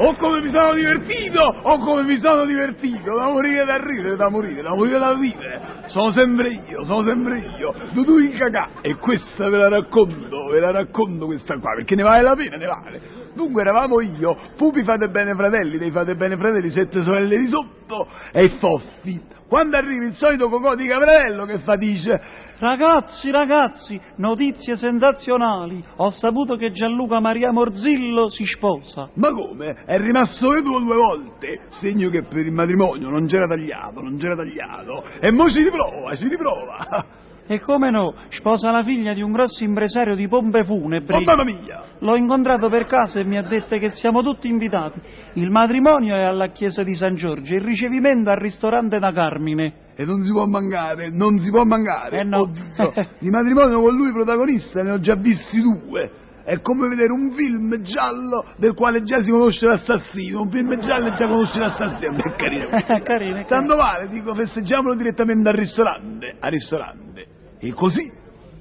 Oh come mi sono divertito! Oh come mi sono divertito! Da morire da ridere, da morire, da morire da ridere! Sono sempre io, sono sempre io! Dudu in cacà! E questa ve la racconto, ve la racconto questa qua, perché ne vale la pena, ne vale! Dunque eravamo io, Pupi fate bene fratelli, dei fate bene fratelli, sette sorelle di sotto e Foffi. Quando arriva il solito cocò di Caprello che fa dice Ragazzi, ragazzi, notizie sensazionali. Ho saputo che Gianluca Maria Morzillo si sposa. Ma come? È rimasto vedovo due volte, segno che per il matrimonio non c'era tagliato, non c'era tagliato. E mo si riprova, si riprova. E come no, sposa la figlia di un grosso impresario di pompe funebri. Oh mamma mia! L'ho incontrato per caso e mi ha detto che siamo tutti invitati. Il matrimonio è alla chiesa di San Giorgio, il ricevimento al ristorante da Carmine. E non si può mancare, non si può mancare. Eh no. Oddio, di matrimonio con lui protagonista ne ho già visti due. È come vedere un film giallo del quale già si conosce l'assassino. Un film giallo e già conosce l'assassino. È carino. carino, carino. Tanto vale, dico, festeggiamolo direttamente al ristorante. Al ristorante. E così,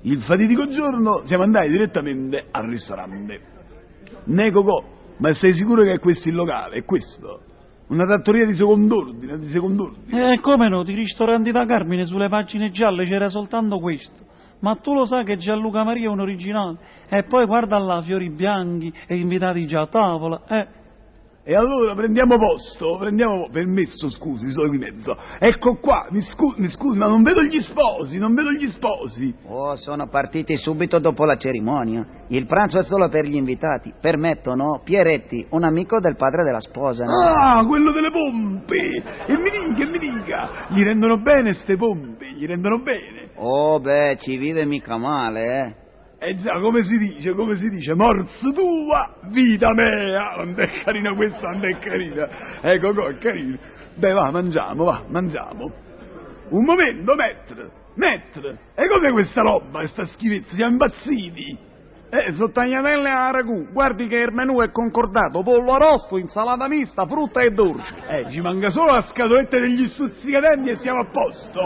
il fatidico giorno, siamo andati direttamente al ristorante. Ne cocò, ma sei sicuro che è questo il locale? È questo? Una trattoria di second'ordine, di second'ordine. E come no, di ristoranti da Carmine sulle pagine gialle c'era soltanto questo. Ma tu lo sai che Gianluca Maria è un originale? E poi guarda là, fiori bianchi e invitati già a tavola. Eh, E allora prendiamo posto, prendiamo permesso, scusi, sono qui in mezzo. Ecco qua, mi, scu- mi scusi, ma non vedo gli sposi, non vedo gli sposi. Oh, sono partiti subito dopo la cerimonia. Il pranzo è solo per gli invitati. Permettono Pieretti, un amico del padre della sposa. no? Ah, quello delle pompe! E mi dica, e mi dica, gli rendono bene ste pompe, gli rendono bene. Oh, beh, ci vive mica male, eh. E già, come si dice, come si dice, morso tua, vita mea. Non è carina questa, non è carina. Ecco, qua, è carina. Beh, va, mangiamo, va, mangiamo. Un momento, maître, maître. E come questa roba, questa schifezza? Siamo impazziti. Eh, tagliatelle a ragù. Guardi che il menù è concordato: pollo arrosto, insalata mista, frutta e dolce. Eh, ci manca solo la scatoletta degli stuzzicadenti e siamo a posto.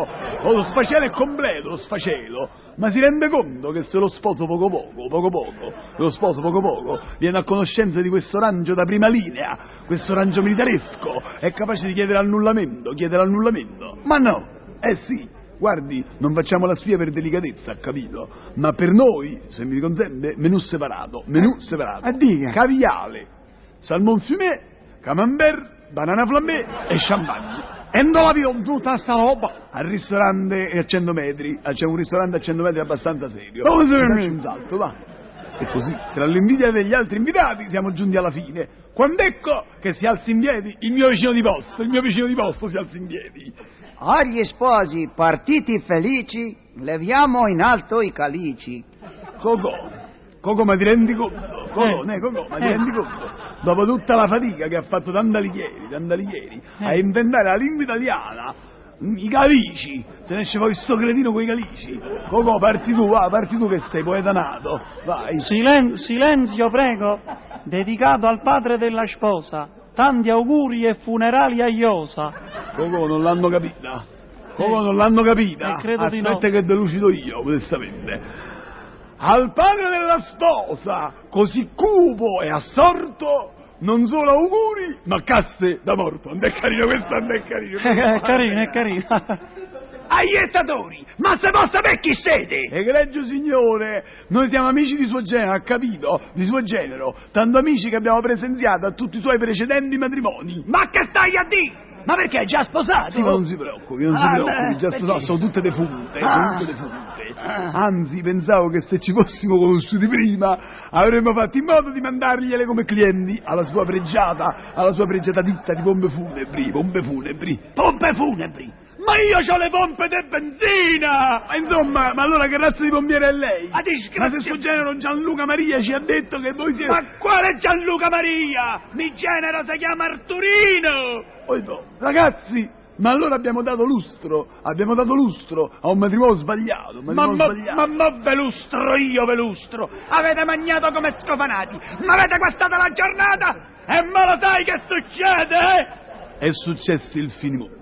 Oh, lo sfacelo è completo, lo sfacelo. Ma si rende conto che se lo sposo poco poco, poco poco, lo sposo poco poco, viene a conoscenza di questo rangio da prima linea, questo rangio militaresco, è capace di chiedere annullamento, chiedere annullamento. Ma no, eh sì, guardi, non facciamo la sfida per delicatezza, capito? Ma per noi, se mi consente, menù separato, menù separato. a dica. Caviale, salmon fumé, camembert, banana flambé e champagne. E non la vedo tutta sta roba. Al ristorante a 100 metri, ah, c'è un ristorante a 100 metri abbastanza serio. Dove venuto? un salto, va. E così, tra l'invidia degli altri invitati, siamo giunti alla fine. Quando ecco che si alza in piedi il mio vicino di posto, il mio vicino di posto si alza in piedi. Agli sposi, partiti felici, leviamo in alto i calici. Cocò, Cocò, ma ti rendi conto? Cocò, Eh. ne, Cocò, ma ti Eh. rendi conto? Dopo tutta la fatica che ha fatto Dandalichieri, Dandalichieri, Eh. a inventare la lingua italiana, i calici, se ne esce poi sto cretino con i calici. Cocò, parti tu, va, parti tu che sei poeta nato, vai. Silen- silenzio, prego. Dedicato al padre della sposa. Tanti auguri e funerali a Iosa. Cocò, non l'hanno capita. Cocò, non l'hanno capita. Eh, credo di Aspetta no. che delucido io, modestamente. Al padre della sposa, così cupo e assorto, non solo auguri, ma casse da morto. Non è carino questo, non è carino. È carino, è carino. Aiettatori, ma se vuoi sapere chi siete? Egregio signore, noi siamo amici di suo genero, ha capito? Di suo genero. Tanto amici che abbiamo presenziato a tutti i suoi precedenti matrimoni. Ma che stai a dire? Ma perché è già sposato? Sì, ma non si preoccupi, non si Ah, preoccupi, beh, già sposato, sono tutte defunte, Ah. sono tutte defunte. Ah. Anzi, pensavo che se ci fossimo conosciuti prima avremmo fatto in modo di mandargliele come clienti alla sua pregiata, alla sua pregiata ditta di pompe funebri, pompe funebri. Pompe funebri. Ma io ho le pompe di benzina! Ma insomma, ma allora che razza di pompiere è lei? Ma Ma disgrazia- se suo genero Gianluca Maria ci ha detto che voi siete... Ma quale Gianluca Maria? Mi genero si chiama Arturino! Poi no. Ragazzi, Ma allora abbiamo dato lustro, abbiamo dato lustro a un matrimonio sbagliato. un Ma, matrimonio mo, sbagliato. ma mo ve lustro io ve lustro. Avete mangiato come scofanati. Ma avete guastato la giornata. E me lo sai che succede, eh? È successo il finimondo.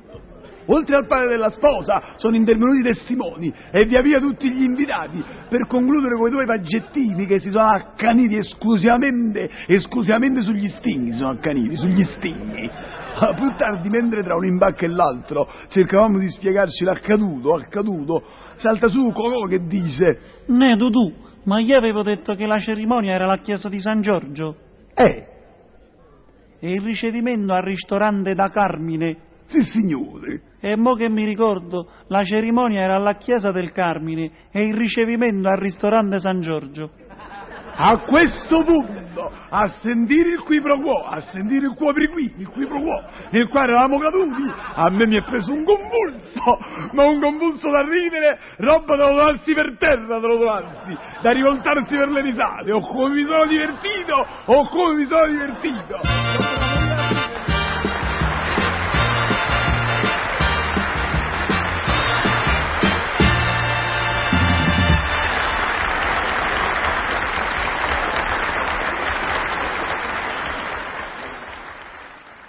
Oltre al padre della sposa sono intervenuti i testimoni e via via tutti gli invitati per concludere quei due paggettini che si sono accaniti esclusivamente, esclusivamente sugli stigni, si sono accaniti, sugli stigni. Ah, Più tardi, mentre tra un imbacco e l'altro cercavamo di spiegarci l'accaduto, accaduto, salta su Cocò che dice Ne, tu, ma io avevo detto che la cerimonia era alla chiesa di San Giorgio Eh, e il ricevimento al ristorante da Carmine. Sì signore, E mo che mi ricordo, la cerimonia era alla chiesa del Carmine e il ricevimento al ristorante San Giorgio. A questo punto, a sentire il qui pro quo, a sentire il quo per qui, il qui pro quo, nel quale eravamo caduti, a me mi è preso un convulso, ma un convulso da ridere, roba da rotolarsi per terra, da rotolarsi, da rivoltarsi per le risate, o come mi sono divertito, o come mi sono divertito.